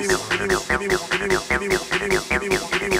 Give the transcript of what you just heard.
Give me a